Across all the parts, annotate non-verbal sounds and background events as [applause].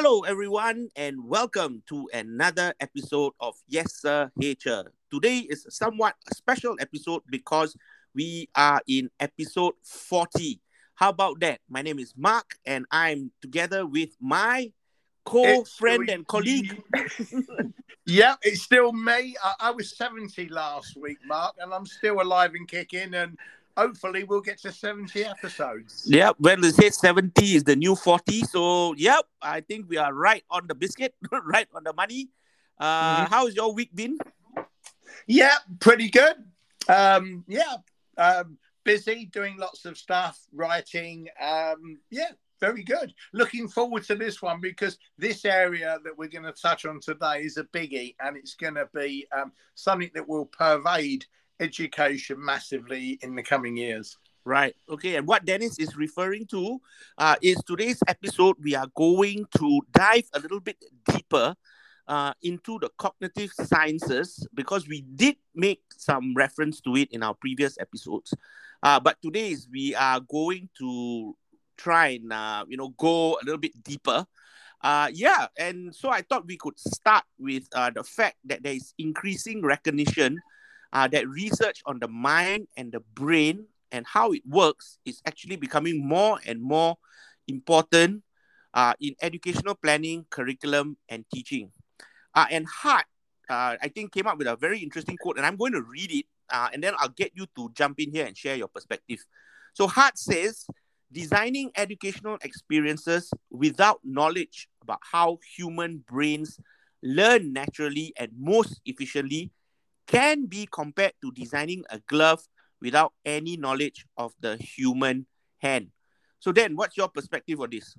Hello, everyone, and welcome to another episode of Yes Sir, Hey Today is somewhat a special episode because we are in episode 40. How about that? My name is Mark, and I'm together with my co-friend and colleague. [laughs] yeah, it's still me. I, I was 70 last week, Mark, and I'm still alive and kicking. And hopefully we'll get to 70 episodes. Yep. Well, they say 70 is the new 40. So, yep, I think we are right on the biscuit, [laughs] right on the money. Uh, mm-hmm. How's your week been? Yeah, pretty good. Um, yeah, um, busy doing lots of stuff, writing. Um, yeah, very good. Looking forward to this one because this area that we're going to touch on today is a biggie and it's going to be um, something that will pervade education massively in the coming years. Right. Okay. And what Dennis is referring to uh, is today's episode, we are going to dive a little bit deeper uh, into the cognitive sciences because we did make some reference to it in our previous episodes. Uh, but today is we are going to try and uh, you know go a little bit deeper. Uh, yeah, and so I thought we could start with uh, the fact that there is increasing recognition uh, that research on the mind and the brain and how it works is actually becoming more and more important uh, in educational planning, curriculum, and teaching. Uh, and Hart, uh, I think, came up with a very interesting quote, and I'm going to read it, uh, and then I'll get you to jump in here and share your perspective. So Hart says, designing educational experiences without knowledge about how human brains learn naturally and most efficiently can be compared to designing a glove without any knowledge of the human hand. So then, what's your perspective on this?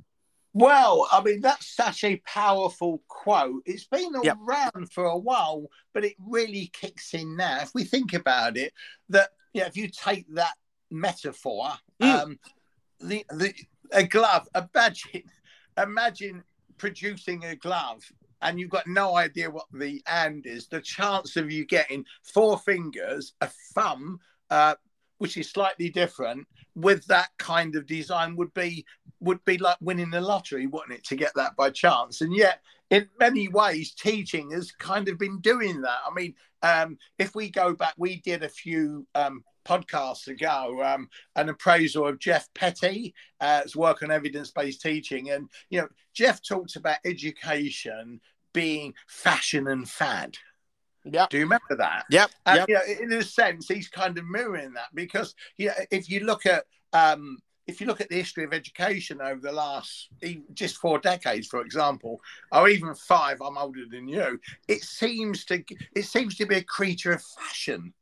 Well, I mean, that's such a powerful quote. It's been yep. around for a while, but it really kicks in now. If we think about it, that yeah, if you take that metaphor, mm. um, the the a glove, imagine [laughs] imagine producing a glove and you've got no idea what the and is, the chance of you getting four fingers, a thumb, uh, which is slightly different, with that kind of design would be would be like winning the lottery, wouldn't it, to get that by chance? And yet, in many ways, teaching has kind of been doing that. I mean, um, if we go back, we did a few um, podcasts ago um, an appraisal of Geoff Petty's uh, work on evidence-based teaching, and you know Geoff talks about education being fashion and fad. Yeah. Do you remember that? Yep. And, yep. You know, in a sense, he's kind of mirroring that because you know, if you look at um, if you look at the history of education over the last just four decades, for example, or even five, I'm older than you. It seems to it seems to be a creature of fashion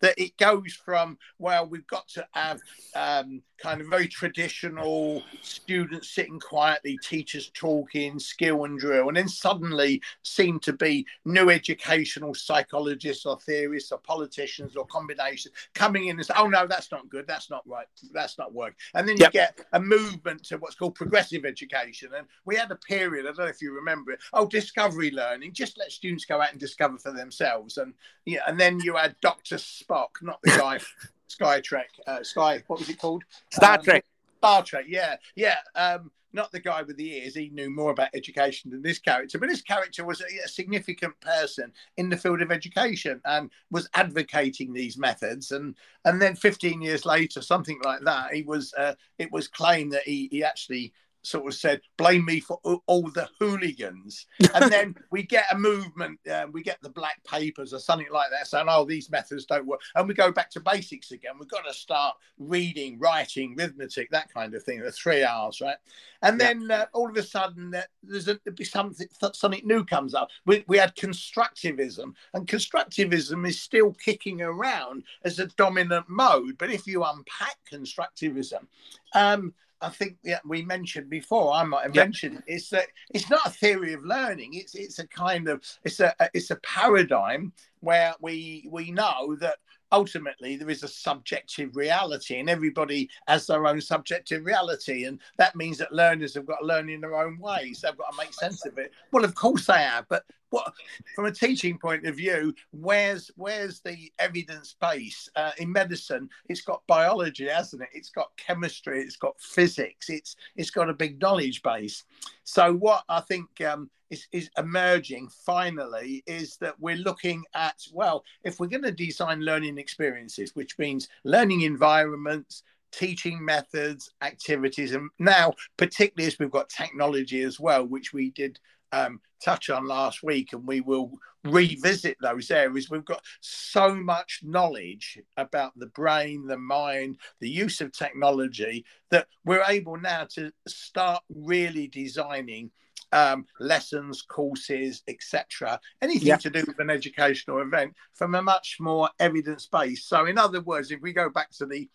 that it goes from well we've got to have um, kind of very traditional students sitting quietly teachers talking skill and drill and then suddenly seem to be new educational psychologists or theorists or politicians or combinations coming in and say oh no that's not good. That's not right. That's not working and then you yep. get a movement to what's called progressive education. And we had a period i don't know if you remember it oh discovery learning. Just let students go out and discover for themselves. And yeah and then you had dr Spock, not the guy [laughs] Sky Trek, uh, Sky. What was it called? Star um, Trek. Star Trek. Yeah, yeah. Um, not the guy with the ears. He knew more about education than this character, but this character was a, a, significant person in the field of education and was advocating these methods. And and then 15 years later, something like that, he was. Uh, it was claimed that he he actually sort of said, blame me for all the hooligans. and [laughs] then we get a movement, uh, we get the black papers or something like that saying, oh, these methods don't work. And we go back to basics again. We've got to start reading, writing, arithmetic, that kind of thing, the three R's, right? And then uh, all of a sudden, uh, there's a, something, something new comes up. We, we had constructivism, and constructivism is still kicking around as a dominant mode. But if you unpack constructivism, um, I think yeah, we mentioned before. I might have yep. mentioned it's that it's not a theory of learning. It's it's a kind of it's a it's a paradigm where we we know that ultimately there is a subjective reality and everybody has their own subjective reality and that means that learners have got to learn in their own ways they've got to make sense of it well of course they have but what from a teaching point of view where's where's the evidence base? Uh, in medicine it's got biology hasn't it? It's got chemistry it's got physics it's it's got a big knowledge base. So what i think um, is, is emerging finally is that we're looking at well if we're going to design learning experiences which means learning environments teaching methods activities and now particularly as we've got technology as well which we did um, touch on last week and we will revisit those areas we've got so much knowledge about the brain the mind the use of technology that we're able now to start really designing um, lessons, courses, etc. Anything yeah. to do with an educational event from a much more evidence based. So, in other words, if we go back to the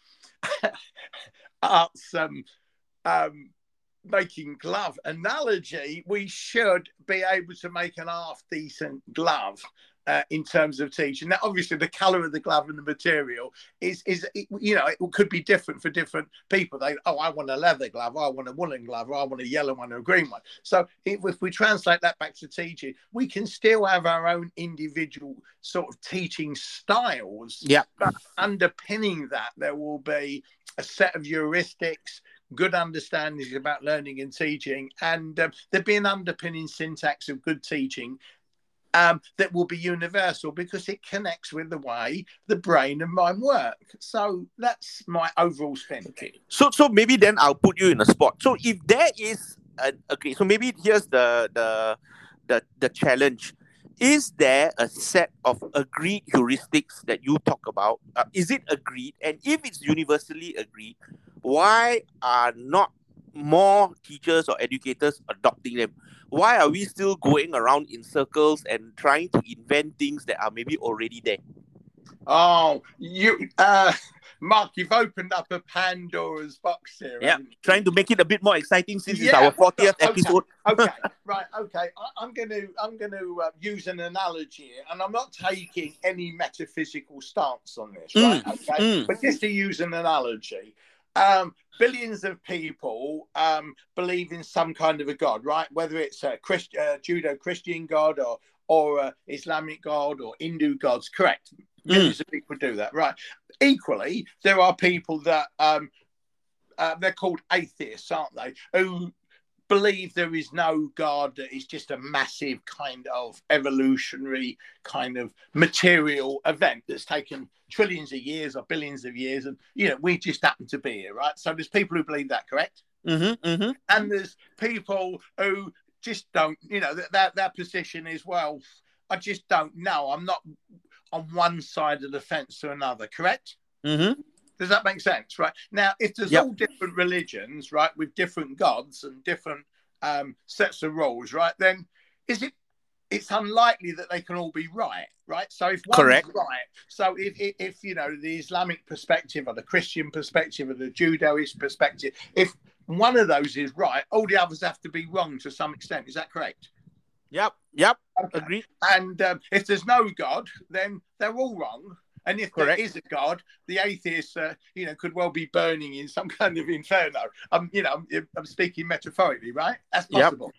[laughs] arts um, um, making glove analogy, we should be able to make an half decent glove uh, in terms of teaching. Now, obviously, the colour of the glove and the material is is you know it could be different for different people. They oh, I want a leather glove, I want a woolen glove, or I want a yellow one or a green one. So if, if we translate that back to teaching, we can still have our own individual sort of teaching styles. Yeah. But underpinning that, there will be a set of heuristics good understandings about learning and teaching, and um, there'd be an underpinning syntax of good teaching um, that will be universal because it connects with the way the brain and mind work. So that's my overall spin. So so maybe then I'll put you in a spot. So if there is a, okay, so maybe here's the the the the challenge. Is there a set of agreed heuristics that you talk about? Uh, is it agreed? And if it's universally agreed, why are not more teachers or educators adopting them? why are we still going around in circles and trying to invent things that are maybe already there? Oh, you, uh, Mark, you've opened up a Pandora's box here. Yeah, trying to make it a bit more exciting since yeah, it's our fortieth okay, episode. okay, [laughs] right, okay. I, am going to I'm going to uh, use an analogy here, and I'm not taking any metaphysical stance on this, right? Mm, okay, mm. but just to use an analogy, um, billions of people um, believe in some kind of a god, right? Whether it's a Christ- uh, Judo-Christian god or or Islamic god or Hindu gods, correct? Millions mm. of people do that, right? Equally, there are people that um, uh, they're called atheists, aren't they? Who believe there is no God, that is just a massive kind of evolutionary kind of material event that's taken trillions of years or billions of years. And, you know, we just happen to be here, right? So there's people who believe that, correct? Mm-hmm, mm-hmm. And there's people who just don't, you know, that, that, that position is, well, I just don't know. I'm not on one side of the fence to another, correct? Mm-hmm. Does that make sense? Right. Now, if there's yep. all different religions, right, with different gods and different um, sets of rules, right, then is it it's unlikely that they can all be right, right? So if Correct. right, so if, if, if you know the Islamic perspective or the Christian perspective or the Judaist perspective, if one of those is right, all the others have to be wrong to some extent. Is that correct? Yep. Yep. Okay. Agreed. And um, if there's no God, then they're all wrong. And if Correct. there is a God, the atheists, uh, you know, could well be burning in some [laughs] kind of inferno. I'm, you know, I'm, I'm speaking metaphorically, right? That's possible. Yep.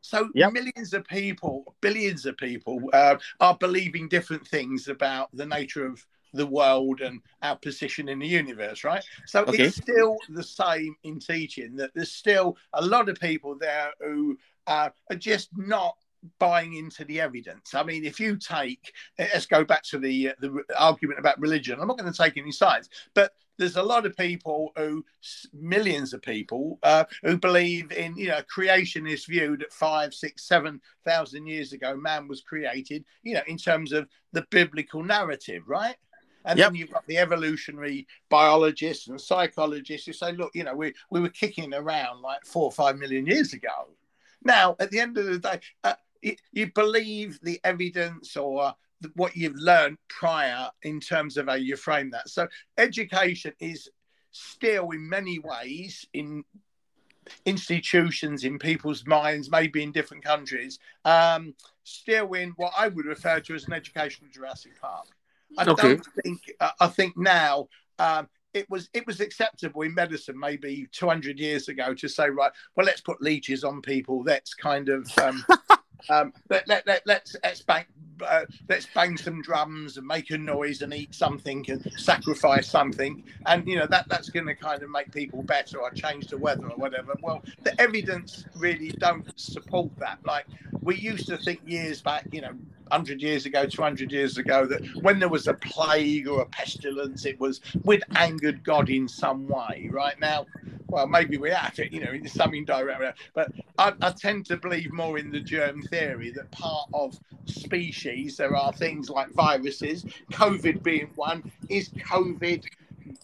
So yep. millions of people, billions of people, uh, are believing different things about the nature of the world and our position in the universe, right? So okay. it's still the same in teaching that there's still a lot of people there who uh, are just not buying into the evidence. I mean, if you take, let's go back to the uh, the argument about religion. I'm not going to take any sides, but there's a lot of people who, millions of people, uh, who believe in, you know, creationist view that five, six, seven thousand years ago man was created. You know, in terms of the biblical narrative, right? And yep. then you've got the evolutionary biologists and psychologists who say, look, you know, we, we were kicking around like four or five million years ago. Now, at the end of the day, uh, you, believe the evidence or what you've learned prior in terms of how you frame that. So education is still in many ways in institutions in people's minds, maybe in different countries, um, still in what I would refer to as an educational Jurassic Park. I okay. don't think. Uh, I think now um, it was it was acceptable in medicine maybe 200 years ago to say right, well let's put leeches on people. Let's kind of um, [laughs] um, let, let, let, let's let's bang, uh, let's bang some drums and make a noise and eat something and sacrifice something. And you know that that's going to kind of make people better or change the weather or whatever. Well the evidence really don't support that. Like we used to think years back you know 100 years ago 200 years ago that when there was a plague or a pestilence it was we'd angered god in some way right now well, maybe we have it, you know, in some indirect But I, I, tend to believe more in the germ theory that part of species, there are things like viruses, COVID being one. Is COVID,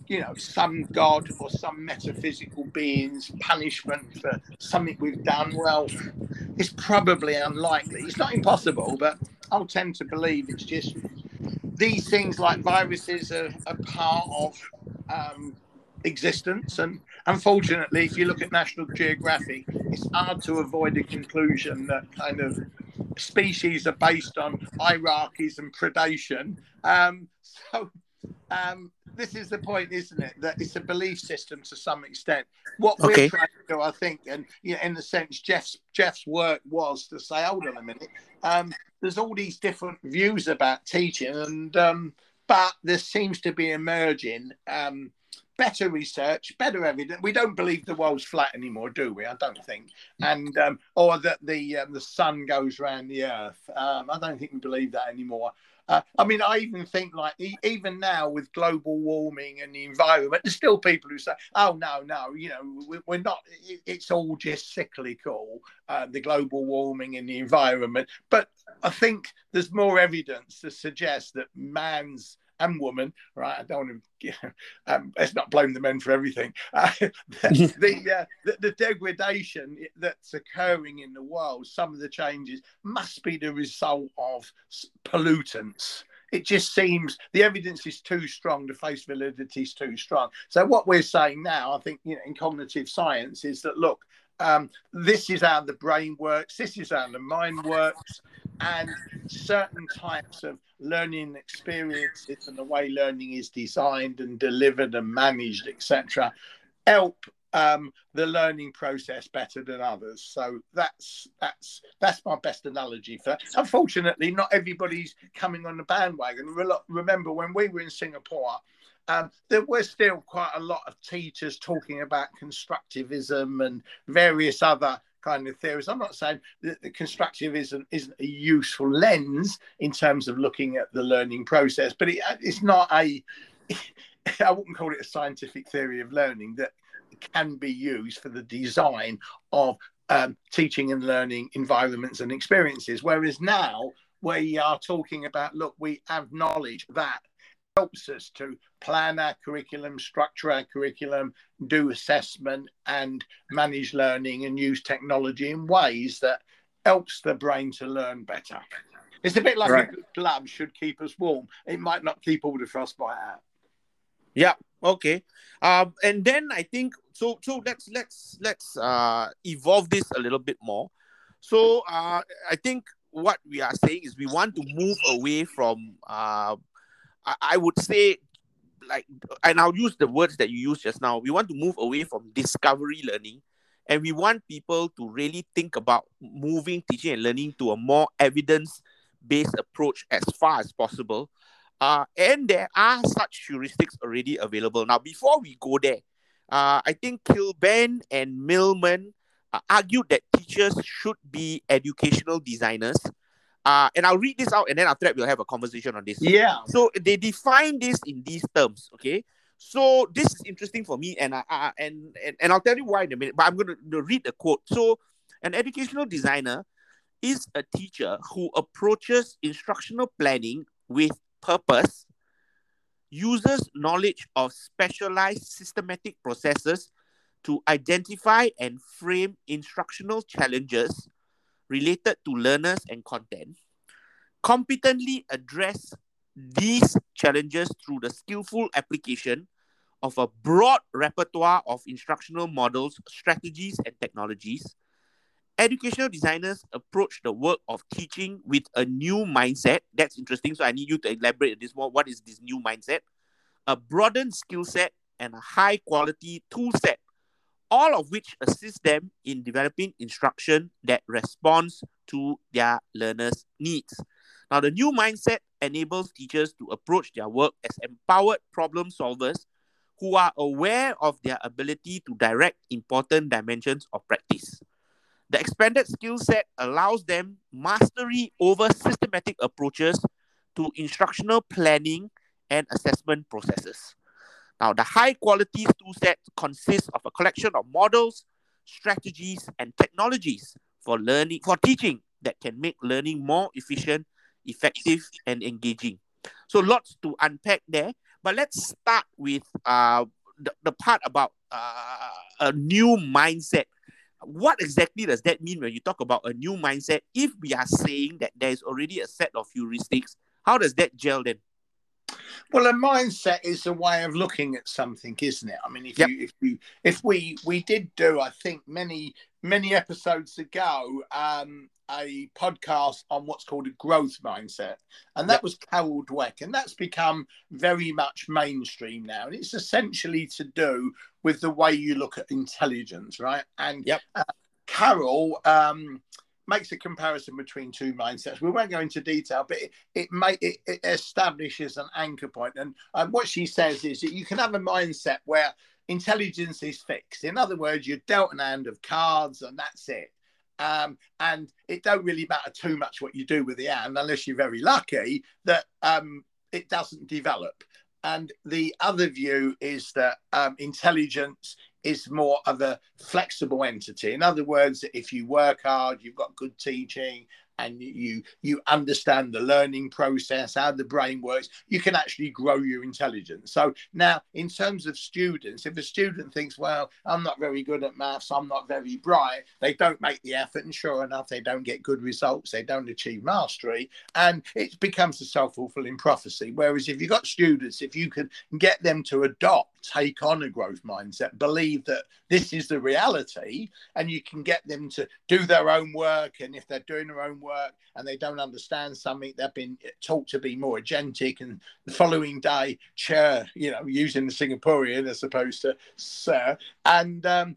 you know, some god or some metaphysical being's punishment for something we've done? Well, it's probably unlikely. It's not impossible, but I'll tend to believe it's just these things like viruses are, are part of um, existence. And unfortunately, if you look at National Geographic, it's hard to avoid a conclusion that kind of species are based on hierarchies and predation. Um, [laughs] so um, this is the point, isn't it? That it's a belief system to some extent. What we're trying to do, I think, and you know, in the sense Geoff's Geoff's work was to say, hold on a minute, um, there's all these different views about teaching, and um, but there seems to be emerging um, better research, better evidence. We don't believe the world's flat anymore, do we? I don't think. And um, or that the um, the sun goes around the earth. Um, I don't think we believe that anymore. Uh, I mean, I even think like even now with global warming and the environment, there's still people who say, "Oh no, no, you know, we're not. It's all just cyclical, uh, the global warming and the environment." But I think there's more evidence to suggest that man's and woman, right? I don't want to, [laughs] um, let's not blame the men for everything. [laughs] Uh, the, the, uh, the, the, degradation that's occurring in the world, some of the changes must be the result of pollutants. It just seems the evidence is too strong, the face validity is too strong. So, what we're saying now, I think, you know, in cognitive science is that look, um, this is how the brain works, this is how the mind works, and certain types of learning experiences and the way learning is designed and delivered and managed, etc., help um, the learning process better than others. So that's that's that's my best analogy for. Unfortunately, not everybody's coming on the bandwagon. Remember when we were in Singapore, um, there were still quite a lot of teachers talking about constructivism and various other kind of theories. I'm not saying that the constructivism isn't a useful lens in terms of looking at the learning process, but it, it's not a, [laughs] I wouldn't call it a scientific theory of learning that can be used for the design of um, teaching and learning environments and experiences. Whereas now, we are talking about, look, we have knowledge that helps us to plan our curriculum, structure our curriculum, do assessment, and manage learning and use technology in ways that helps the brain to learn better. It's a bit like right. a glove should keep us warm. It might not keep all the frostbite out. Yeah. Okay. Um, and then I think so. So let's let's let's uh, evolve this a little bit more. So uh, I think what we are saying is we want to move away from uh, I, I would say like and I'll use the words that you used just now. We want to move away from discovery learning and we want people to really think about moving teaching and learning to a more evidence-based approach as far as possible. Uh, and there are such heuristics already available. Now, before we go there, uh, I think Kilbane and Millman uh, argued that teachers should be educational designers uh, and I'll read this out and then after that we'll have a conversation on this. Yeah. So they define this in these terms, okay? So this is interesting for me and I uh, and, and and I'll tell you why in a minute, but I'm going to read the quote. So an educational designer is a teacher who approaches instructional planning with purpose, uses knowledge of specialized systematic processes to identify and frame instructional challenges related to learners and content, competently address these challenges through the skillful application of a broad repertoire of instructional models, strategies, and technologies. Educational designers approach the work of teaching with a new mindset. That's interesting. So I need you to elaborate this more. What is this new mindset? A broadened skill set and a high quality tool set, all of which assist them in developing instruction that responds to their learners' needs. Now, the new mindset enables teachers to approach their work as empowered problem solvers who are aware of their ability to direct important dimensions of practice. The expanded skill set allows them mastery over systematic approaches to instructional planning and assessment processes. Now, the high quality tool set consists of a collection of models, strategies, and technologies for learning, for teaching that can make learning more efficient, effective, and engaging. So, lots to unpack there. But let's start with uh, the, the part about uh, a new mindset. What exactly does that mean when you talk about a new mindset? If we are saying that there is already a set of heuristics, how does that gel then? Well, a mindset is a way of looking at something, isn't it? I mean, if yep. you if you if we we did do, I think many many episodes ago, um, a podcast on what's called a growth mindset, and that yep. was Carol Dweck, and that's become very much mainstream now, and it's essentially to do with the way you look at intelligence, right? And yep. uh, Carol. Um, makes a comparison between two mindsets. We won't go into detail, but it it, may, it, it establishes an anchor point. And um, what she says is that you can have a mindset where intelligence is fixed. In other words, you're dealt an hand of cards, and that's it. Um, and it don't really matter too much what you do with the hand, unless you're very lucky that um, it doesn't develop. And the other view is that um, intelligence is more of a flexible entity. In other words, if you work hard, you've got good teaching, and you you understand the learning process how the brain works you can actually grow your intelligence. So now in terms of students if a student thinks well i'm not very good at maths i'm not very bright they don't make the effort and sure enough they don't get good results they don't achieve mastery and it becomes a self-fulfilling prophecy. Whereas if you've got students if you can get them to adopt take on a growth mindset believe that this is the reality and you can get them to do their own work and if they're doing their own work and they don't understand something, they've been taught to be more agentic. And the following day, chair, you know, using the Singaporean as opposed to sir, and um,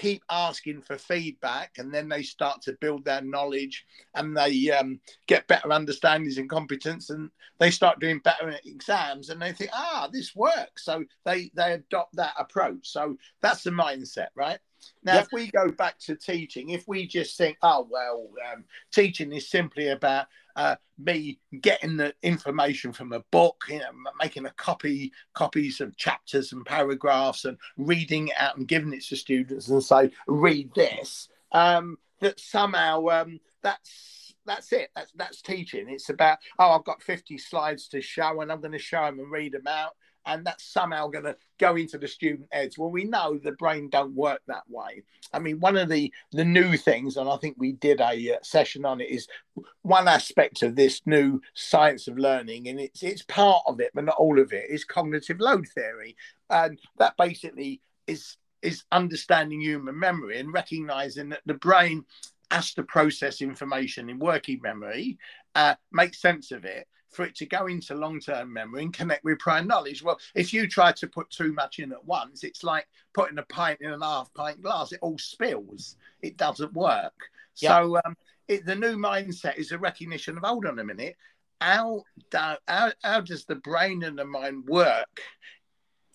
keep asking for feedback and then they start to build their knowledge and they um, get better understandings and competence and they start doing better at exams and they think ah this works. So they they adopt that approach. So that's the mindset right? Now, yep. if we go back to teaching, if we just think, oh, well, um, teaching is simply about uh, me getting the information from a book, you know, making a copy, copies of chapters and paragraphs and reading it out and giving it to students and say, read this, um, that somehow um, that's that's it. That's that's teaching. It's about oh, I've got fifty slides to show, and I'm going to show them and read them out and that's somehow going to go into the student heads. Well, we know the brain don't work that way. I mean, one of the the new things, and I think we did a uh, session on it, is one aspect of this new science of learning, and it's it's part of it, but not all of it, is cognitive load theory, and that basically is is understanding human memory and recognizing that the brain has to process information in working memory, uh, make sense of it, for it to go into long term memory and connect with prior knowledge. Well, if you try to put too much in at once, it's like putting a pint in a half pint glass, it all spills, it doesn't work. Yep. So, um, it, the new mindset is a recognition of hold on a minute, how, do, how, how does the brain and the mind work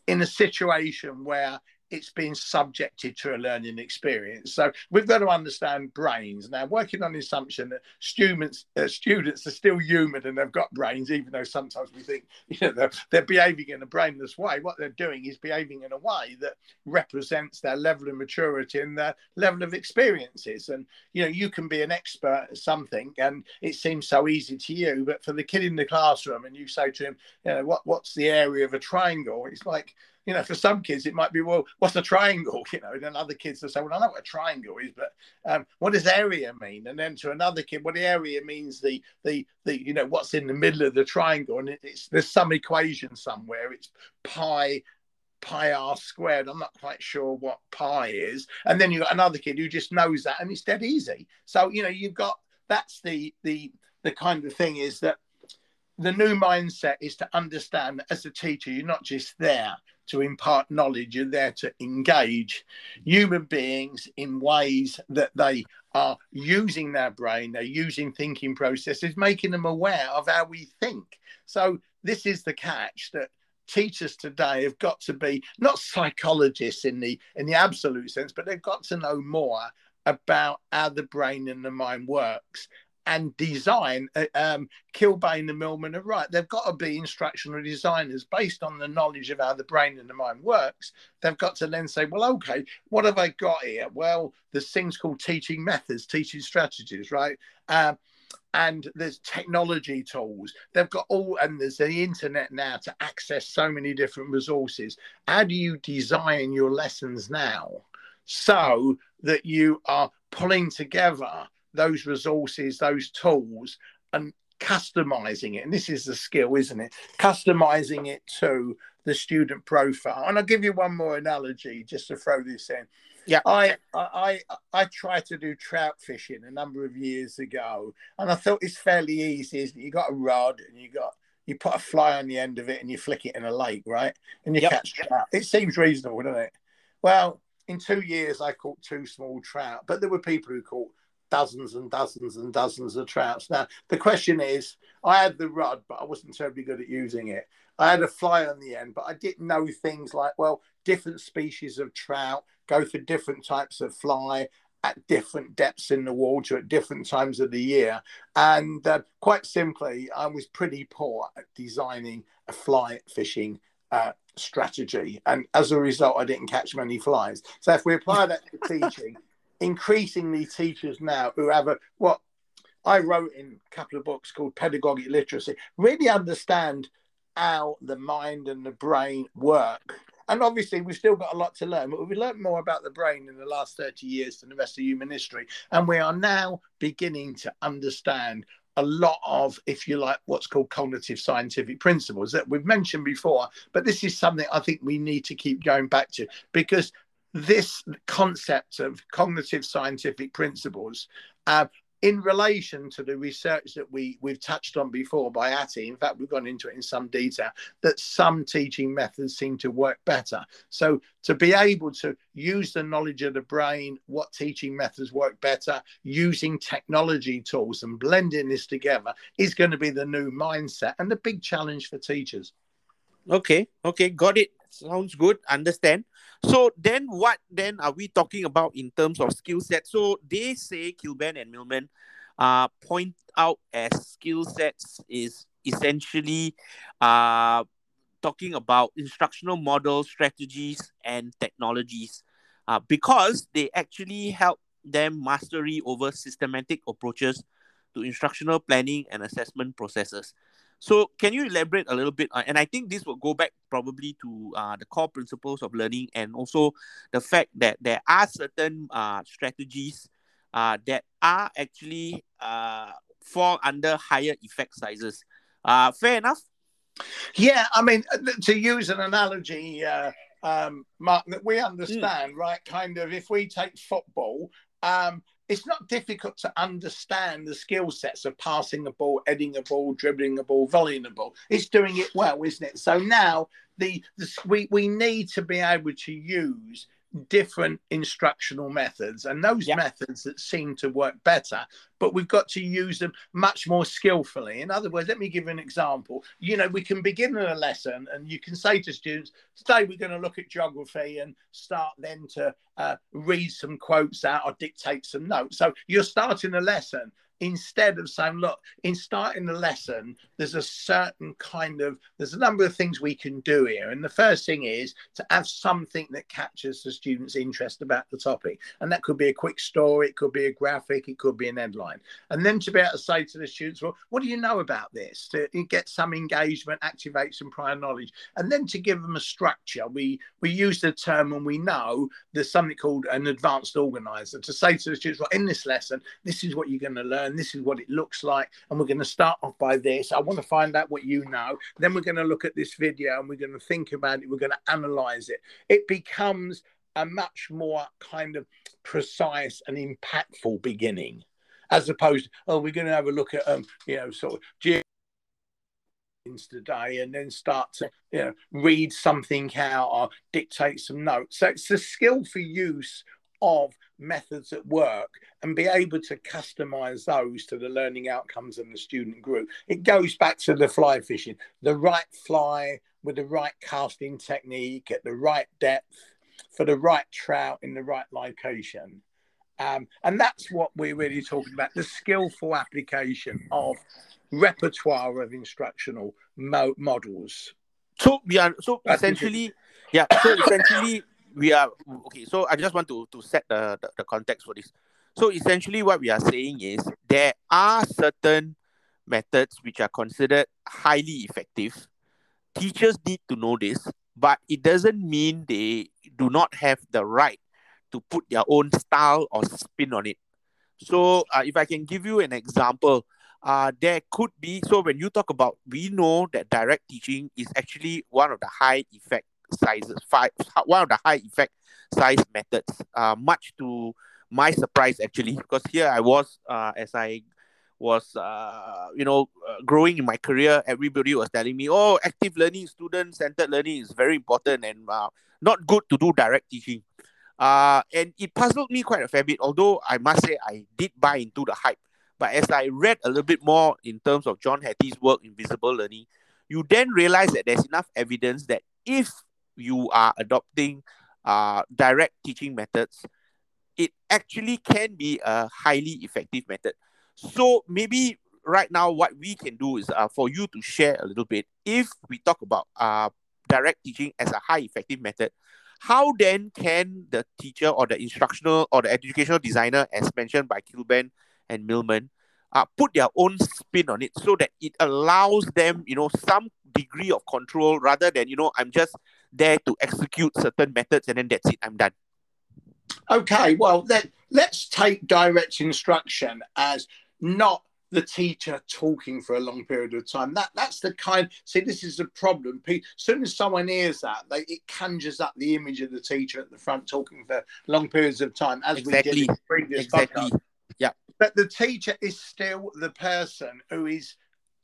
in a situation where it's been subjected to a learning experience. So we've got to understand brains. Now, working on the assumption that students uh, students are still human and they've got brains, even though sometimes we think [laughs] you know they're, they're behaving in a brainless way. What they're doing is behaving in a way that represents their level of maturity and their level of experiences. And you know, you can be an expert at something, and it seems so easy to you, but for the kid in the classroom, and you say to him, you know, what what's the area of a triangle? It's like you know, for some kids, it might be, well, what's a triangle? [laughs] You know, and then other kids will say, well, I know what a triangle is, but um, what does area mean? And then to another kid, what the area means the, the, the, you know, what's in the middle of the triangle. And it's, there's some equation somewhere. It's pi pi r squared. I'm not quite sure what pi is. And then you've got another kid who just knows that and it's dead easy. So, you know, you've got that's the the the kind of thing is that the new mindset is to understand that as a teacher, you're not just there to impart knowledge, you're there to engage human beings in ways that they are using their brain, they're using thinking processes, making them aware of how we think. So, this is the catch that teachers today have got to be not psychologists in the in the absolute sense but they've got to know more about how the brain and the mind works and design. Uh, um, Kilbane and Millman are right. They've got to be instructional designers based on the knowledge of how the brain and the mind works. They've got to then say, well, okay, what have I got here? Well, there's things called teaching methods, teaching strategies, right? Um, and there's technology tools. They've got all, and there's the internet now to access so many different resources. How do you design your lessons now so that you are pulling together those resources, those tools, and customizing it. And this is the skill, isn't it? Customizing it to the student profile. And I'll give you one more analogy just to throw this in. Yeah, I I I tried to do trout fishing a number of years ago, and I thought it's fairly easy. Isn't it? You got a rod and you got you put a fly on the end of it and you flick it in a lake, right? And you yep. catch trout. It seems reasonable, doesn't it? Well, in two years I caught two small trout, but there were people who caught dozens and dozens and dozens of trouts. Now, the question is I had the rod, but I wasn't terribly good at using it. I had a fly on the end, but I didn't know things like, well, different species of trout go for different types of fly at different depths in the water at different times of the year. And uh, quite simply, I was pretty poor at designing a fly fishing uh, strategy. And as a result, I didn't catch many flies. So if we apply that to [laughs] teaching, increasingly teachers now who have a what I wrote in a couple of books called Pedagogic Literacy really understand how the mind and the brain work. And obviously, we've still got a lot to learn, but we've learned more about the brain in the last 30 years than the rest of human history. And we are now beginning to understand a lot of, if you like, what's called cognitive scientific principles that we've mentioned before. But this is something I think we need to keep going back to because this concept of cognitive scientific principles uh, in relation to the research that we, we've touched on before by Hattie, in fact, we've gone into it in some detail, that some teaching methods seem to work better. So, to be able to use the knowledge of the brain, what teaching methods work better, using technology tools and blending this together is going to be the new mindset and the big challenge for teachers. Okay, okay, got it. Sounds good. Understand. So then, what then are we talking about in terms of skill set? So they say Kilbane and Millman uh, point out as skill sets is essentially uh, talking about instructional models, strategies, and technologies uh, because they actually help them mastery over systematic approaches to instructional planning and assessment processes. So can you elaborate a little bit? Uh, and I think this will go back probably to uh, the core principles of learning and also the fact that there are certain uh, strategies uh, that are actually uh, fall under higher effect sizes. Uh, fair enough? Yeah, I mean, uh, to use an analogy, uh, um, Mark, that we understand, mm. right? Kind of, if we take football, um, it's not difficult to understand the skill sets of passing the ball, heading a ball, dribbling a ball, volleying a ball. It's doing it well, isn't it? So now the, the we, we need to be able to use different instructional methods and those yep. methods that seem to work better but we've got to use them much more skillfully. In other words let me give you an example. You know we can begin a lesson and you can say to students today we're going to look at geography and start then to uh, read some quotes out or dictate some notes. So you're starting a lesson instead of saying, look, in starting the lesson, there's a certain kind of, there's a number of things we can do here. And the first thing is to have something that captures the student's interest about the topic. And that could be a quick story, it could be a graphic, it could be an headline. And then to be able to say to the students, well, what do you know about this? To get some engagement, activate some prior knowledge. And then to give them a structure. We, we use the term and we know there's something called an advanced organizer to say to the students, well, in this lesson, this is what you're going to learn learn. This is what it looks like. And we're going to start off by this. I want to find out what you know. Then we're going to look at this video and we're going to think about it. We're going to analyze it. It becomes a much more kind of precise and impactful beginning as opposed to, oh, we're going to have a look at, um, you know, sort of today and then start to you know read something out or dictate some notes so it's a skillful use of methods at work and be able to customize those to the learning outcomes in the student group it goes back to the fly fishing the right fly with the right casting technique at the right depth for the right trout in the right location um, and that's what we're really talking about the skillful application of repertoire of instructional mo- models. So are so essentially, yeah. So essentially, we are okay. So I just want to to set the, the, the context for this. So essentially, what we are saying is there are certain methods which are considered highly effective. Teachers need to know this, but it doesn't mean they do not have the right to put their own style or spin on it. So, uh, if I can give you an example, uh, there could be so when you talk about we know that direct teaching is actually one of the high effect sizes five one of the high effect size methods. Uh, much to my surprise actually because here i was uh, as i was uh, you know uh, growing in my career everybody was telling me oh active learning student centered learning is very important and uh, not good to do direct teaching. Uh, and it puzzled me quite a fair bit although i must say i did buy into the hype. But as I read a little bit more in terms of John Hattie's work Invisible learning, you then realize that there's enough evidence that if you are adopting uh, direct teaching methods, it actually can be a highly effective method. So maybe right now, what we can do is uh, for you to share a little bit. If we talk about uh, direct teaching as a high effective method, how then can the teacher or the instructional or the educational designer, as mentioned by Kilbane, and Millman uh, put their own spin on it so that it allows them, you know, some degree of control rather than, you know, I'm just there to execute certain methods and then that's it, I'm done. Okay, well, let, let's take direct instruction as not the teacher talking for a long period of time. That that's the kind. See, this is a problem. As soon as someone hears that, they, it conjures up the image of the teacher at the front talking for long periods of time, as exactly. we did in the previous exactly. podcast. Yeah. But the teacher is still the person who is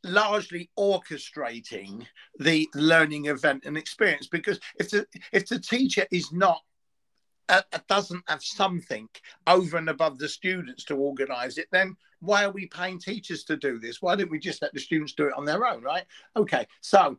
largely orchestrating the learning event and experience because if the if the teacher is not uh, doesn't have something over and above the students to organize it then why are we paying teachers to do this? Why don't we just let the students do it on their own right? Okay so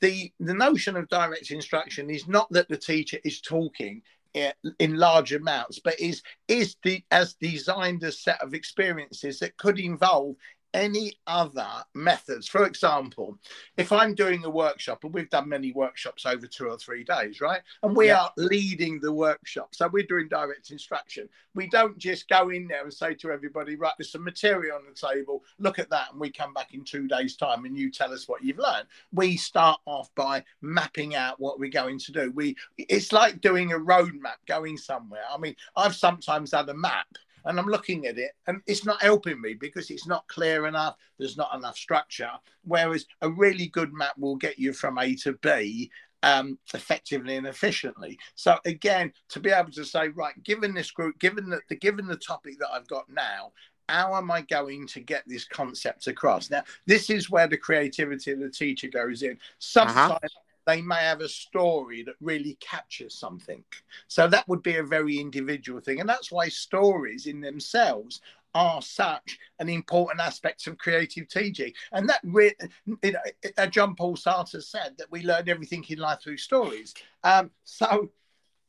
the the notion of direct instruction is not that the teacher is talking in large amounts, but is is the as designed a set of experiences that could involve any other methods. For example, if I'm doing a workshop, and we've done many workshops over two or three days, right? And we yeah. are leading the workshop. So we're doing direct instruction. We don't just go in there and say to everybody, right, there's some material on the table, look at that, and we come back in two days' time and you tell us what you've learned. We start off by mapping out what we're going to do. We it's like doing a roadmap going somewhere. I mean, I've sometimes had a map and I'm looking at it and it's not helping me because it's not clear enough. There's not enough structure. Whereas a really good map will get you from A to B um, effectively and efficiently. So again, to be able to say, right, given this group, given the, the given the topic that I've got now, how am I going to get this concept across? Now, this is where the creativity of the teacher goes in. Sometimes uh-huh they may have a story that really captures something. So that would be a very individual thing. And that's why stories in themselves are such an important aspect of creative teaching. And that, re- you know, John Paul Sartre said that we learn everything in life through stories. Um, so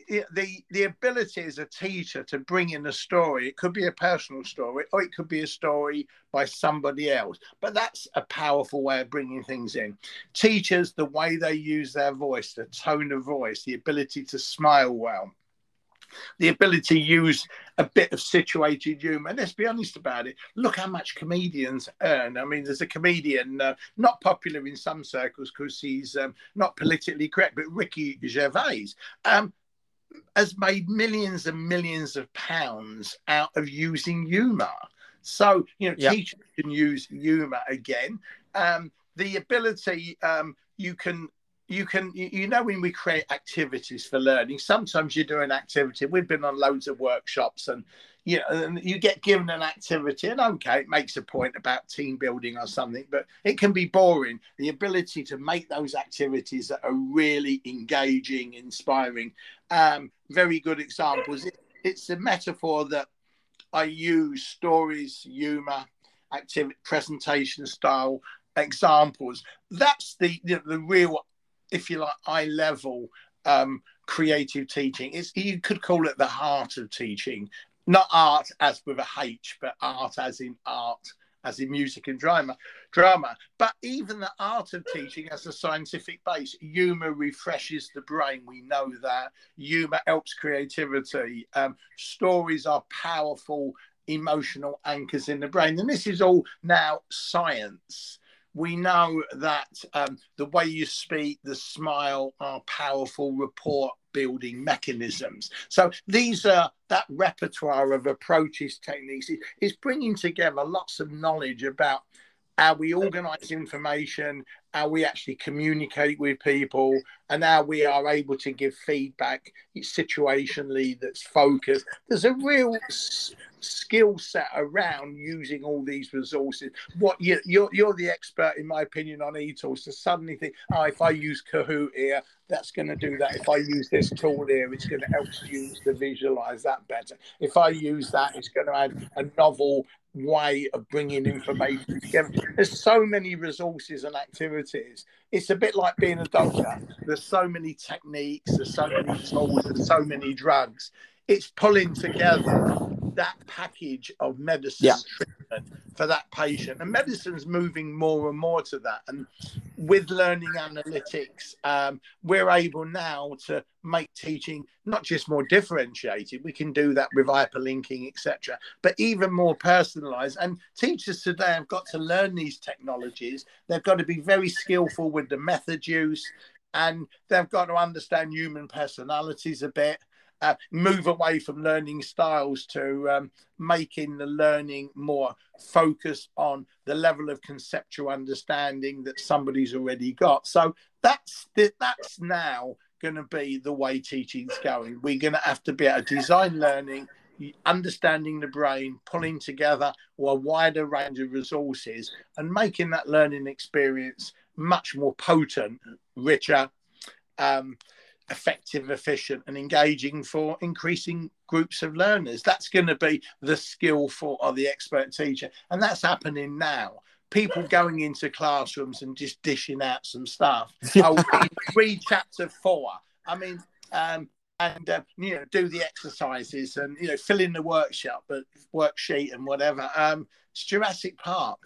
the the ability as a teacher to bring in a story it could be a personal story or it could be a story by somebody else but that's a powerful way of bringing things in teachers the way they use their voice the tone of voice the ability to smile well the ability to use a bit of situated humor. Let's be honest about it. Look how much comedians earn. I mean, there's a comedian uh, not popular in some circles because he's um, not politically correct, but Ricky Gervais. Um, has made millions and millions of pounds out of using humor. So, you know, yep. teachers can use humor again. Um, the ability um, you can you can you know when we create activities for learning sometimes you do an activity we've been on loads of workshops and you know and you get given an activity and okay it makes a point about team building or something but it can be boring. The ability to make those activities that are really engaging inspiring um, very good examples. It, it's a metaphor that i use stories humor activity presentation style examples. That's the the, the real if you like, eye level um, creative teaching. It's, you could call it the heart of teaching, not art as with a H, but art as in art, as in music and drama. Drama, but even the art of teaching has a scientific base. Humor refreshes the brain. We know that humor helps creativity. Um, stories are powerful emotional anchors in the brain, and this is all now science we know that um, the way you speak, the smile are powerful rapport building mechanisms. So these are that repertoire of approaches, techniques is bringing together lots of knowledge about how we organize information, how we actually communicate with people, and how we are able to give feedback situationally that's focused. There's a real skill set around using all these resources. What you, you're, you're the expert, in my opinion, on e-tools to suddenly think, oh, if I use Kahoot here, that's going to do that. If I use this tool here, it's going to help students to visualize that better. If I use that, it's going to add a novel way of bringing information together. There's so many resources and activities. It's a bit like being a doctor. There's so many techniques, there's so many tools, there's so many drugs. It's pulling together that package of medicine yeah. treatment for that patient. And medicine's moving more and more to that. And with learning analytics, um, we're able now to make teaching not just more differentiated, we can do that with hyperlinking, etc., but even more personalized. And teachers today have got to learn these technologies. They've got to be very skillful with the method use and they've got to understand human personalities a bit uh, move away from learning styles to um, making the learning more focused on the level of conceptual understanding that somebody's already got. So that's the, that's now going to be the way teaching's going. We're going to have to be able to design learning, understanding the brain, pulling together a wider range of resources, and making that learning experience much more potent, richer. Um, effective, efficient, and engaging for increasing groups of learners. That's going to be the skill for or the expert teacher, and that's happening now. People going into classrooms and just dishing out some stuff. I'll read, read chapter four. I mean, um, and uh, you know, do the exercises and you know, fill in the workshop, but worksheet and whatever. Um, it's Jurassic Park.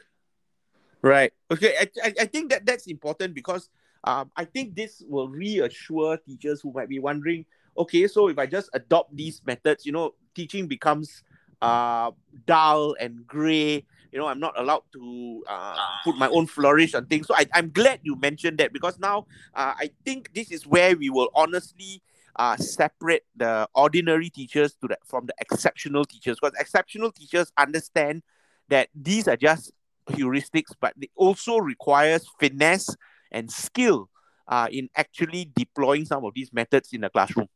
Right. Okay. I, I, I think that that's important because um, I think this will reassure teachers who might be wondering, okay, so if I just adopt these methods, you know, teaching becomes uh, dull and gray. You know, I'm not allowed to uh, put my own flourish on things. So I, I'm glad you mentioned that because now uh, I think this is where we will honestly uh, separate the ordinary teachers to the, from the exceptional teachers because exceptional teachers understand that these are just heuristics, but it also requires finesse and skill uh, in actually deploying some of these methods in the classroom.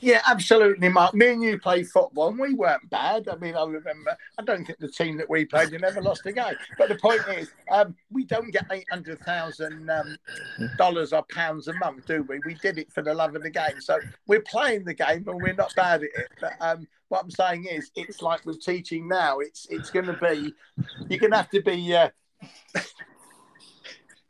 Yeah, absolutely, Mark. Me and you played football, and we weren't bad. I mean, I remember. I don't think the team that we played, you never lost a game. But the point is, um, we don't get eight hundred thousand um, dollars or pounds a month, do we? We did it for the love of the game. So we're playing the game, and we're not bad at it. But um, what I'm saying is, it's like with teaching now. It's it's going to be. You're going to have to be. Uh,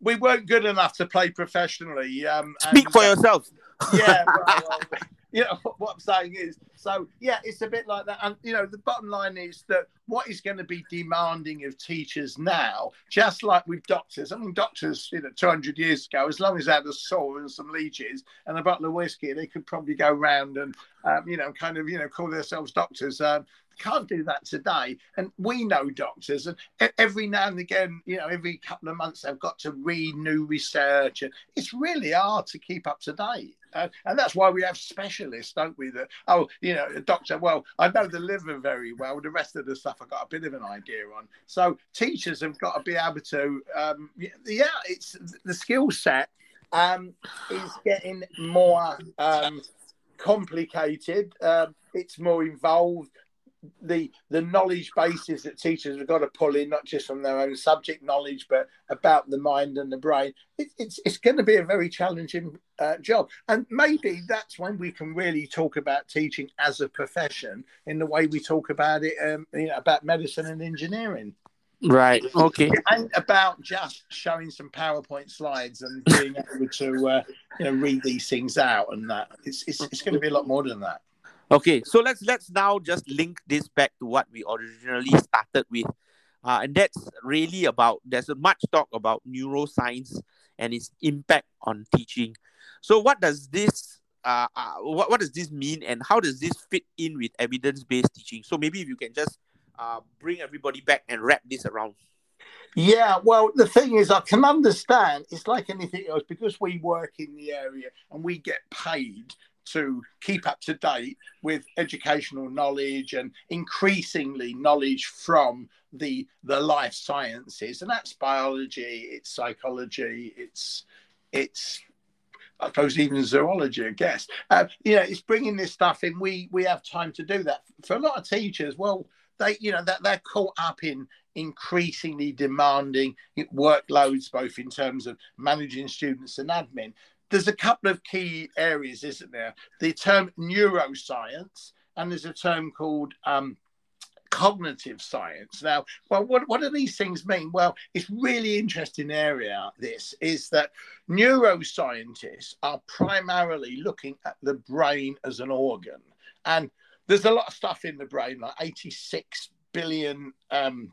we weren't good enough to play professionally. Um, Speak and, for yourselves. [laughs] yeah, [laughs] well, well, you [laughs] know what I'm saying is, so yeah, it's a bit like that. And you know, the bottom line is that what is going to be demanding of teachers now, just like with doctors. I mean, doctors, you know, 200 years ago, as long as they had a saw and some leeches and a bottle of whiskey, they could probably go round and, um, you know, kind of, you know, call themselves doctors. Um, can't do that today. And we know doctors, and every now and again, you know, every couple of months, they've got to read new research. And it's really hard to keep up to date. Uh, and that's why we have specialists, don't we? That oh, you know, a doctor. Well, I know the liver very well. The rest of the stuff I've got a bit of an idea on. So teachers have got to be able to. Um, yeah, it's the skill set um, is getting more um, complicated. Um, it's more involved the the knowledge bases that teachers have got to pull in, not just from their own subject knowledge, but about the mind and the brain. It, it's it's going to be a very challenging uh, job, and maybe that's when we can really talk about teaching as a profession in the way we talk about it, um, you know, about medicine and engineering. Right. Okay. And about just showing some PowerPoint slides and being able to, uh, you know, read these things out and that. It's, it's, it's going to be a lot more than that. Okay, so let's let's now just link this back to what we originally started with, uh, and that's really about there's much talk about neuroscience and its impact on teaching. So, what does this uh, uh what, what does this mean, and how does this fit in with evidence based teaching? So, maybe if you can just uh, bring everybody back and wrap this around. Yeah, well, the thing is, I can understand. It's like anything else because we work in the area and we get paid to keep up to date with educational knowledge and increasingly knowledge from the the life sciences and that's biology it's psychology it's it's I suppose even zoology, I guess. Uh, you know, it's bringing this stuff in. We we have time to do that. For a lot of teachers, well, they you know that they're caught up in increasingly demanding workloads, both in terms of managing students and admin there's a couple of key areas, isn't there? The term neuroscience, and there's a term called um, cognitive science. Now, well, what, what do these things mean? Well, it's really interesting area. This is that neuroscientists are primarily looking at the brain as an organ, and there's a lot of stuff in the brain, like 86 billion um,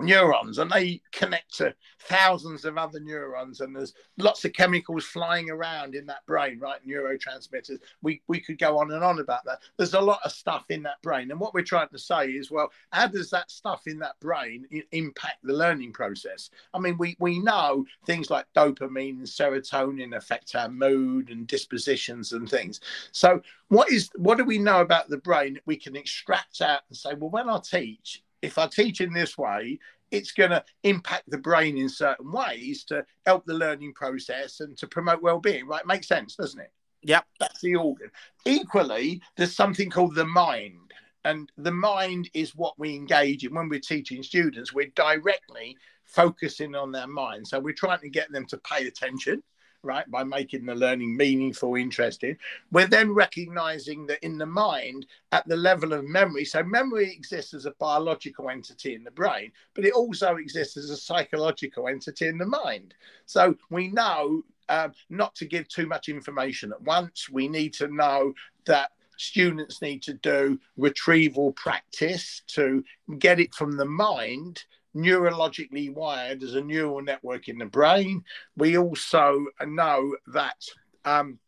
neurons and they connect to thousands of other neurons and there's lots of chemicals flying around in that brain right? Neurotransmitters. We we could go on and on about that. There's a lot of stuff in that brain and what we're trying to say is well how does that stuff in that brain impact the learning process? I mean we we know things like dopamine and serotonin affect our mood and dispositions and things. So what is what do we know about the brain that we can extract out and say well when i teach if I teach in this way, it's going to impact the brain in certain ways to help the learning process and to promote well-being. Right? Makes sense, doesn't it? Yep. That's the organ. Equally, there's something called the mind. And the mind is what we engage in when we're teaching students. We're directly focusing on their mind. So we're trying to get them to pay attention right, by making the learning meaningful, interesting. We're then recognizing that in the mind, at the level of memory, so memory exists as a biological entity in the brain, but it also exists as a psychological entity in the mind. So we know uh, not to give too much information at once. We need to know that students need to do retrieval practice to get it from the mind neurologically wired as a neural network in the brain. We also know that um,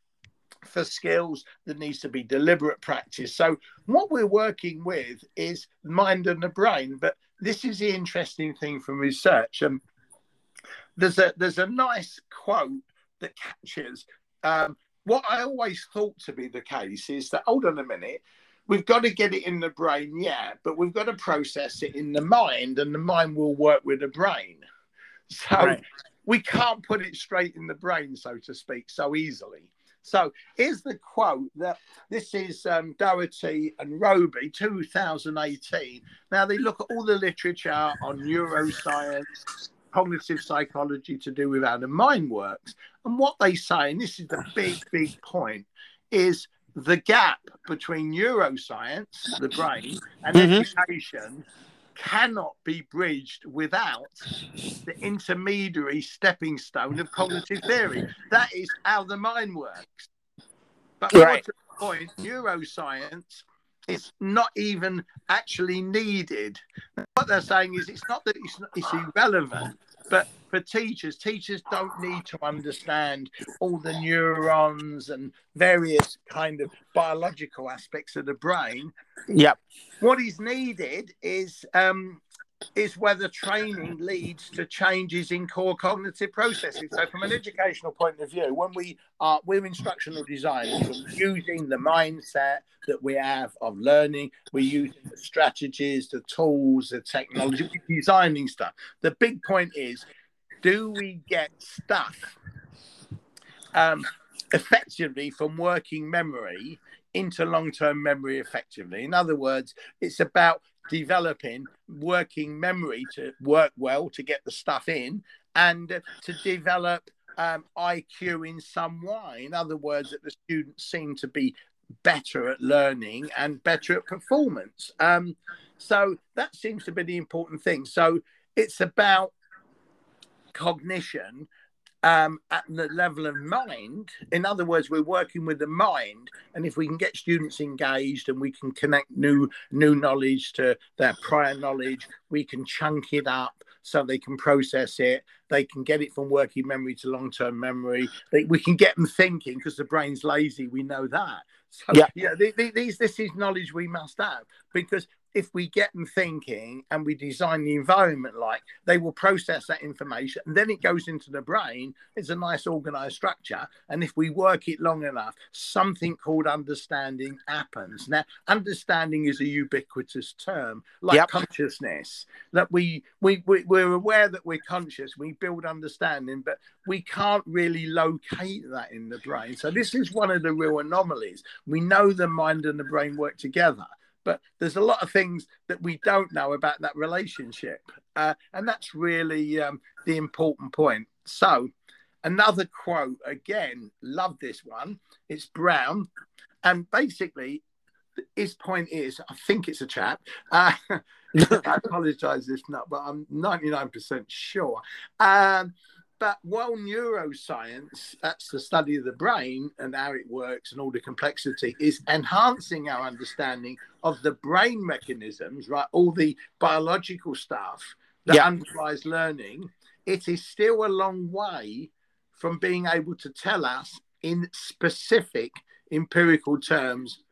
for skills there needs to be deliberate practice. So what we're working with is mind and the brain. But this is the interesting thing from research. Um, there's a there's a nice quote that catches um, what I always thought to be the case is that hold on a minute we've got to get it in the brain, yeah, but we've got to process it in the mind, and the mind will work with the brain. So right. we can't put it straight in the brain, so to speak, so easily. So here's the quote that this is um, Dougherty and Robey, 2018. Now they look at all the literature on neuroscience, cognitive psychology to do with how the mind works. And what they say, and this is the big, big point, is the gap between neuroscience, the brain, and mm-hmm. education cannot be bridged without the intermediary stepping stone of cognitive theory. That is how the mind works. But right. the point, neuroscience is not even actually needed. What they're saying is it's not that it's, not, it's irrelevant, But for teachers, teachers don't need to understand all the neurons and various kind of biological aspects of the brain. Yep. What is needed is um, is whether training leads to changes in core cognitive processes. So, from an educational point of view, when we are we're instructional designers, we're using the mindset that we have of learning, we're using the strategies, the tools, the technology, we're designing stuff. The big point is, do we get stuff um, effectively from working memory into long-term memory effectively? In other words, it's about developing working memory to work well to get the stuff in and to develop um, IQ in some way. In other words, that the students seem to be better at learning and better at performance. Um, so that seems to be the important thing. So it's about cognition um, at the level of mind. In other words, we're working with the mind, and if we can get students engaged and we can connect new new knowledge to their prior knowledge, we can chunk it up so they can process it. They can get it from working memory to long term memory. They, we can get them thinking because the brain's lazy. We know that. So yeah, yeah these this is knowledge we must have because if we get them thinking and we design the environment like they will process that information and then it goes into the brain. It's a nice organized structure and if we work it long enough something called understanding happens. Now understanding is a ubiquitous term like yep. consciousness that we, we we we're aware that we're conscious we build understanding but we can't really locate that in the brain. So this is one of the real anomalies. We know the mind and the brain work together but there's a lot of things that we don't know about that relationship. Uh, and that's really um, the important point. So, another quote again, love this one. It's Brown. And basically, his point is I think it's a chap. Uh, [laughs] I apologize if not, but I'm 99% sure. Um, but while neuroscience, that's the study of the brain and how it works and all the complexity, is enhancing our understanding of the brain mechanisms, right? All the biological stuff that yeah. underlies learning, it is still a long way from being able to tell us in specific empirical terms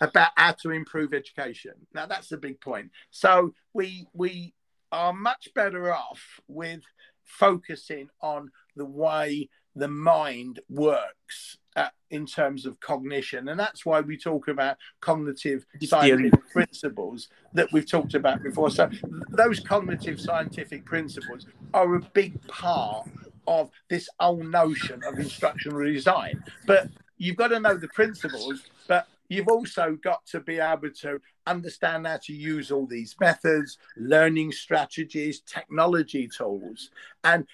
about how to improve education. Now that's the big point. So we we are much better off with focusing on the way the mind works uh, in terms of cognition. And that's why we talk about cognitive scientific principles that we've talked about before. So, those cognitive scientific principles are a big part of this whole notion of instructional design. But you've got to know the principles, but you've also got to be able to understand how to use all these methods, learning strategies, technology tools. And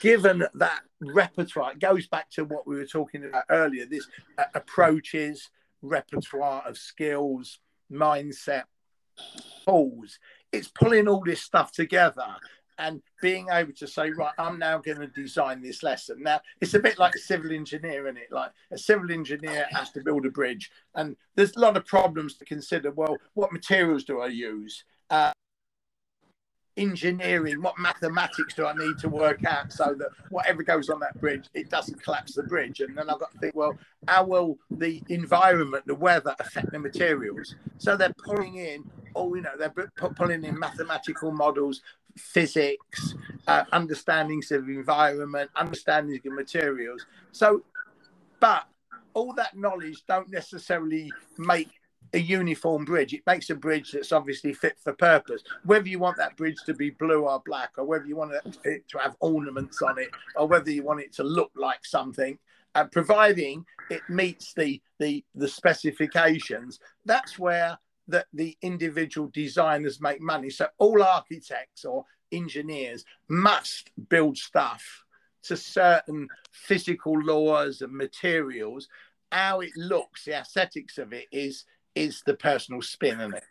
given that repertoire, it goes back to what we were talking about earlier this uh, approaches, repertoire of skills, mindset, tools. It's pulling all this stuff together and being able to say, right, I'm now going to design this lesson. Now, it's a bit like a civil engineer, isn't it? Like a civil engineer has to build a bridge, and there's a lot of problems to consider. Well, what materials do I use? Uh, engineering, what mathematics do I need to work out so that whatever goes on that bridge, it doesn't collapse the bridge? And then I've got to think, well, how will the environment, the weather affect the materials? So they're pulling in, oh, you know, they're pulling in mathematical models, physics, uh, understandings of environment, understandings of materials. So, but all that knowledge don't necessarily make a uniform bridge. It makes a bridge that's obviously fit for purpose. Whether you want that bridge to be blue or black, or whether you want it to have ornaments on it, or whether you want it to look like something, uh, providing it meets the, the the specifications, that's where that the individual designers make money. So all architects or engineers must build stuff to certain physical laws and materials. How it looks, the aesthetics of it is is the personal spin in it.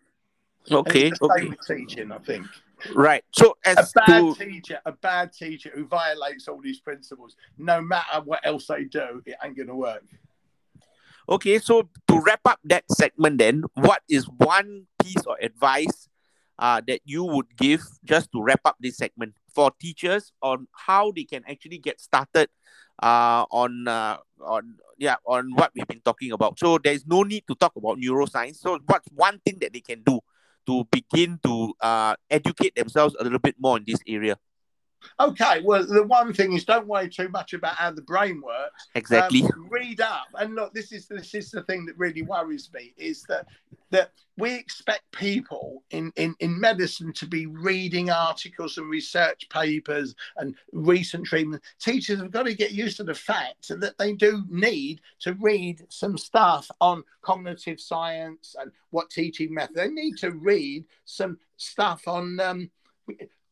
Okay. okay. teaching, I think. Right. So a bad to... teacher, a bad teacher who violates all these principles, no matter what else they do, it ain't gonna work. Okay, so to wrap up that segment, then, what is one piece of advice uh, that you would give just to wrap up this segment for teachers on how they can actually get started uh, on uh, on yeah on what we've been talking about. So there is no need to talk about neuroscience. So what's one thing that they can do to begin to uh, educate themselves a little bit more in this area? Okay, well, the one thing is don't worry too much about how the brain works. Exactly. Um, read up, and look, this is this is the thing that really worries me is that that we expect people in, in, in medicine to be reading articles and research papers and recent treatment. Teachers have got to get used to the fact that they do need to read some stuff on cognitive science and what teaching method. They need to read some stuff on um,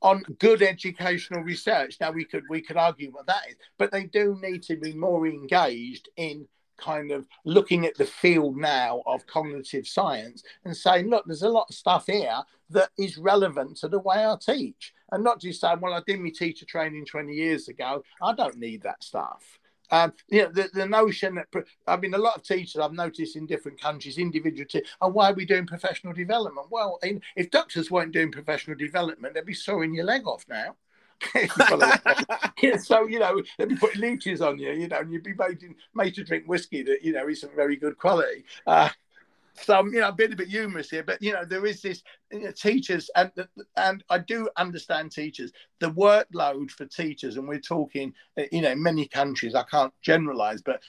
on good educational research. Now we could we could argue what that is, but they do need to be more engaged in kind of looking at the field now of cognitive science and saying, look, there's a lot of stuff here that is relevant to the way I teach. And not just saying, well, I did my teacher training 20 years ago. I don't need that stuff. Um, you know, the, the notion that, I mean, a lot of teachers I've noticed in different countries, individual teachers, oh, why are we doing professional development? Well, in, if doctors weren't doing professional development, they'd be sawing your leg off now. [laughs] [laughs] so you know they'd be putting leeches on you, you know, and you'd be made, made to drink whiskey that you know isn't very good quality. Uh, so you know, I'm being a bit humorous here, but you know, there is this you know, teachers, and and I do understand teachers. The workload for teachers, and we're talking, you know, many countries. I can't generalize, but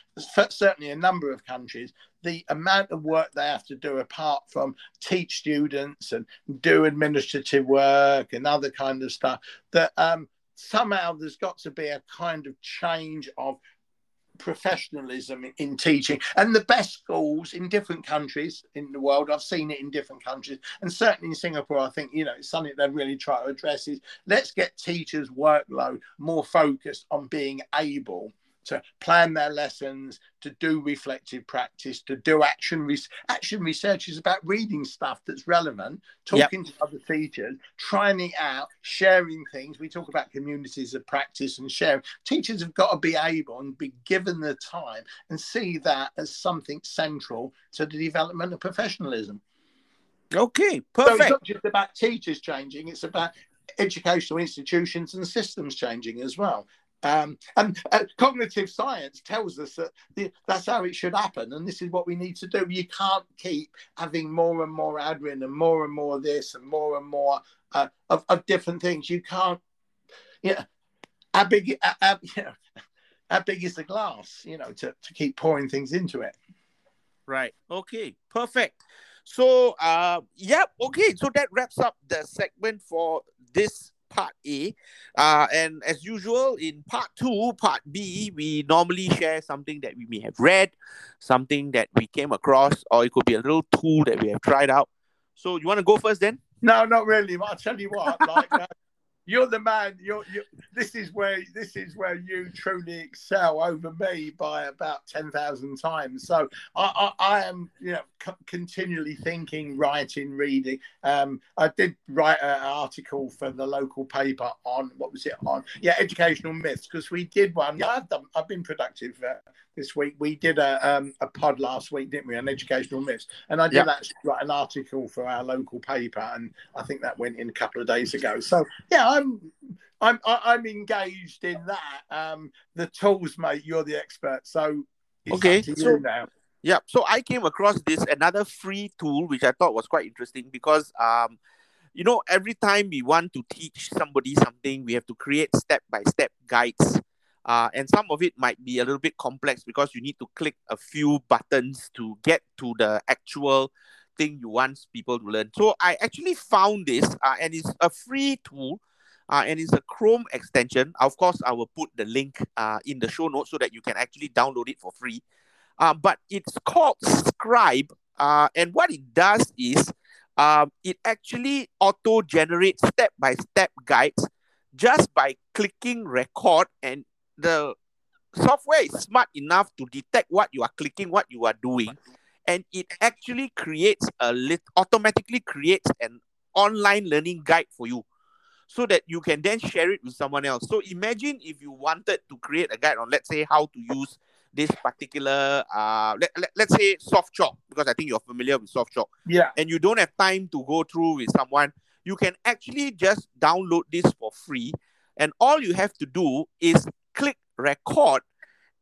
certainly a number of countries. The amount of work they have to do, apart from teach students and do administrative work and other kind of stuff, that um, somehow there's got to be a kind of change of professionalism in teaching. And the best schools in different countries in the world i've seen it in different countries and certainly in singapore i think you know it's something they really try to address is let's get teachers workload more focused on being able to plan their lessons, to do reflective practice, to do action. Re- action research is about reading stuff that's relevant, talking yep. to other teachers, trying it out, sharing things. We talk about communities of practice and sharing. Teachers have got to be able and be given the time and see that as something central to the development of professionalism. Okay, perfect. So it's not just about teachers changing; it's about educational institutions and systems changing as well. Um, and uh, cognitive science tells us that the, that's how it should happen, and this is what we need to do. You can't keep having more and more admin and more and more this and more and more uh, of, of, different things. You can't, yeah. How big, how, you know, how big is the glass? You know, to to keep pouring things into it. Right. Okay. Perfect. So, uh, yeah. Okay. So that wraps up the segment for this part A. Uh, and as usual, in part two, part B, we normally share something that we may have read, something that we came across, or it could be a little tool that we have tried out. So you want to go first then? No, not really. I'll tell you what. Like, uh, [laughs] you're the man. You're, you're, this is where this is where you truly excel over me by about ten thousand times. So I, I, I am, you know, c- continually thinking, writing, reading. Um, I did write an article for the local paper on what was it on? Yeah, educational myths because we did one. Yeah. I've done. I've been productive. Uh, this week. We did a um, a pod last week, didn't we, on educational myths? And I did yep. actually write an article for our local paper, and I think that went in a couple of days ago. So yeah, I'm I'm I'm engaged in that. Um, the tools, mate. You're the expert, so okay. so, now. Yeah, so I came across this another free tool which I thought was quite interesting because um, you know, every time we want to teach somebody something, we have to create step by step guides uh, and some of it might be a little bit complex because you need to click a few buttons to get to the actual thing you want people to learn. So I actually found this, uh, and it's a free tool, uh, and it's a Chrome extension. Of course, I will put the link uh, in the show notes so that you can actually download it for free. Uh, but it's called Scribe, uh, and what it does is um, it actually auto generates step by step guides just by clicking record and the software is smart enough to detect what you are clicking, what you are doing, and it actually creates a lit automatically creates an online learning guide for you so that you can then share it with someone else. So imagine if you wanted to create a guide on let's say how to use this particular uh let, let, let's say Softalk because I think you're familiar with Softalk. Yeah. And you don't have time to go through with someone, you can actually just download this for free And all you have to do is click record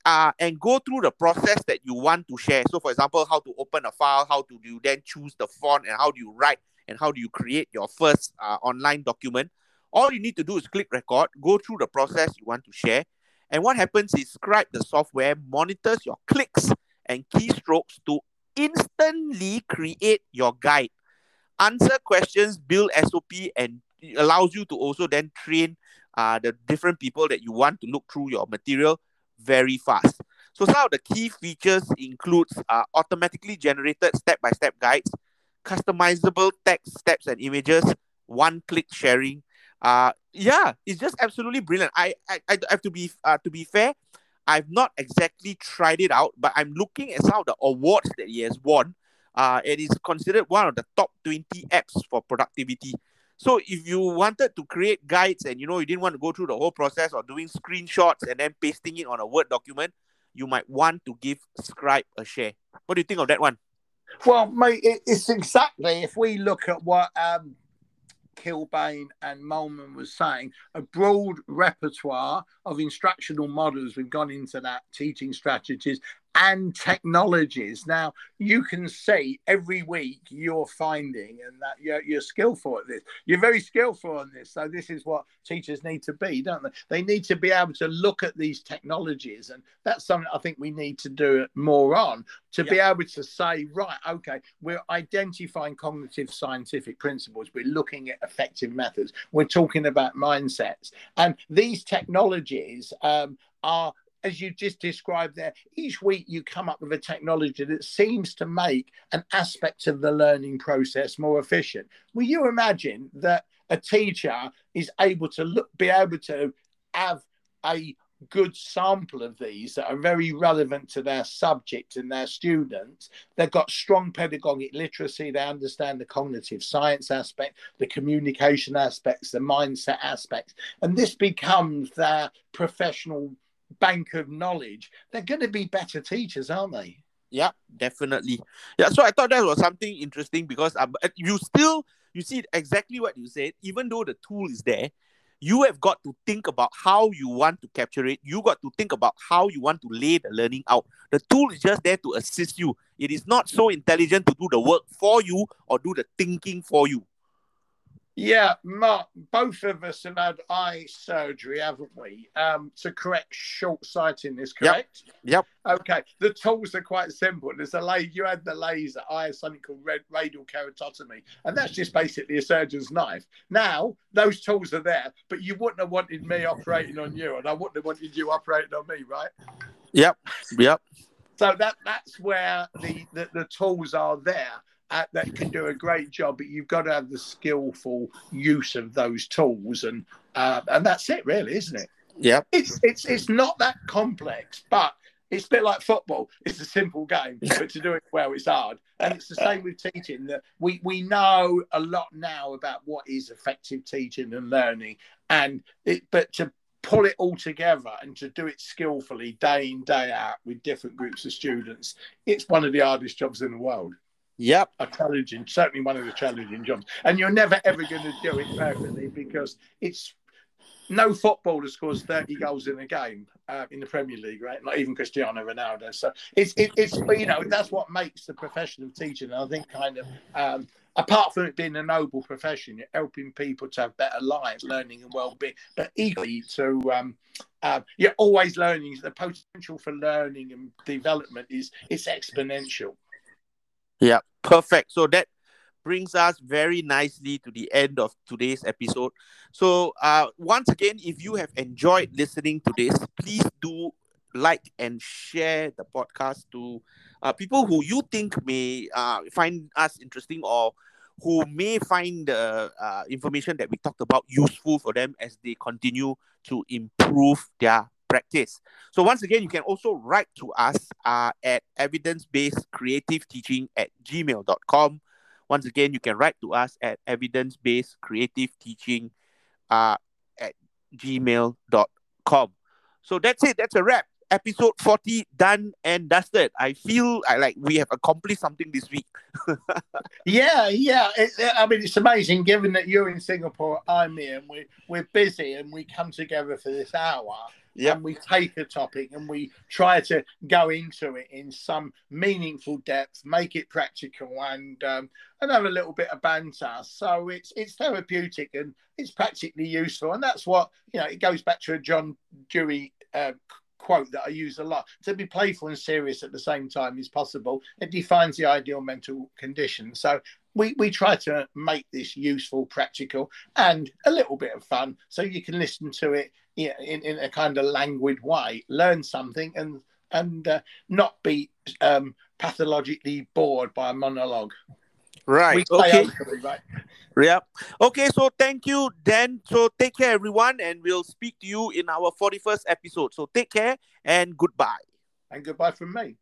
uh, and go through the process that you want to share. So, for example, how to open a file, how to do you then choose the font, and how do you write, and how do you create your first uh, online document. All you need to do is click record, go through the process you want to share. And what happens is Scribe, the software, monitors your clicks and keystrokes to instantly create your guide, answer questions, build SOP, and allows you to also then train uh, the different people that you want to look through your material very fast. So some of the key features includes uh, automatically generated step-by-step guides, customizable text, steps, and images, one-click sharing. Uh, yeah, it's just absolutely brilliant. I, I, I have to be uh, to be fair, I've not exactly tried it out, but I'm looking at some of the awards that he has won. Uh, it is considered one of the top 20 apps for productivity. So if you wanted to create guides and you know you didn't want to go through the whole process of doing screenshots and then pasting it on a Word document, you might want to give Scribe a share. What do you think of that one? Well, mate, it's exactly if we look at what um, Kilbane and Milman was saying, a broad repertoire of instructional models. We've gone into that teaching strategies and technologies. Now you can say every week you're finding and that you're, you're skillful at this. You're very skillful on this. So this is what teachers need to be, don't they? They need to be able to look at these technologies, and that's something I think we need to do more on to be able to say, right, okay, we're identifying cognitive scientific principles. We're looking at effective methods. We're talking about mindsets, and these technologies um, are as you just described there, each week you come up with a technology that seems to make an aspect of the learning process more efficient. Will you imagine that a teacher is able to look, be able to have a good sample of these that are very relevant to their subject and their students. They've got strong pedagogic literacy. They understand the cognitive science aspect, the communication aspects, the mindset aspects. And this becomes their professional bank of knowledge, they're going to be better teachers, aren't they? Yeah, definitely. Yeah, so I thought that was something interesting because um, you still you see exactly what you said. Even though the tool is there, you have got to think about how you want to capture it. You got to think about how you want to lay the learning out. The tool is just there to assist you. It is not so intelligent to do the work for you or do the thinking for you. Yeah, Mark, both of us have had eye surgery, haven't we? Um, to correct short sightedness, correct? Yep. yep. Okay. The tools are quite simple. There's a laser, you had the laser, I had something called red, radial keratotomy, and that's just basically a surgeon's knife. Now, those tools are there, but you wouldn't have wanted me operating on you, and I wouldn't have wanted you operating on me, right? Yep. Yep. So that that's where the, the, the tools are there at, that can do a great job, but you've got to have the skillful use of those tools, and uh, and that's it, really, isn't it? Yeah, it's it's it's not that complex, but it's a bit like football. It's a simple game, but to do it well, it's hard. And it's the same with teaching. That we we know a lot now about what is effective teaching and learning, and it, but to pull it all together and to do it skillfully day in day out with different groups of students, it's one of the hardest jobs in the world. Yep. A challenging, certainly one of the challenging jobs. And you're never ever going to do it perfectly because it's no footballer scores 30 goals in a game uh, in the Premier League, right? Not even Cristiano Ronaldo. So it's, it, it's, you know, that's what makes the profession of teaching. I think kind of, um, apart from it being a noble profession, you're helping people to have better lives, learning and well-being, but equally to, um, uh, you're always learning. The potential for learning and development is it's exponential. Yeah, perfect. So that brings us very nicely to the end of today's episode. So, uh, once again, if you have enjoyed listening to this, please do like and share the podcast to uh, people who you think may uh, find us interesting or who may find the uh, information that we talked about useful for them as they continue to improve their practice. So once again, you can also write to us uh, at evidence-based creative teaching at gmail.com. Once again, you can write to us at evidence-based creative teaching uh, at gmail.com. So that's it. That's a wrap. episode 40 done and dusted. I feel I like we have accomplished something this week. [laughs] yeah, yeah. It, I mean, it's amazing given that you're in Singapore, I'm here, and we're, we're busy and we come together for this hour. Yep. And we take a topic and we try to go into it in some meaningful depth, make it practical, and um, and have a little bit of banter. So it's it's therapeutic and it's practically useful, and that's what you know. It goes back to a John Dewey uh, quote that I use a lot. To be playful and serious at the same time is possible. It defines the ideal mental condition. So we, we try to make this useful, practical, and a little bit of fun so you can listen to it in, in a kind of languid way, learn something, and and uh, not be um, pathologically bored by a monologue. Right. Okay. right. Yeah. Okay. So thank you, Dan. So take care, everyone, and we'll speak to you in our 41st episode. So take care and goodbye. And goodbye from me.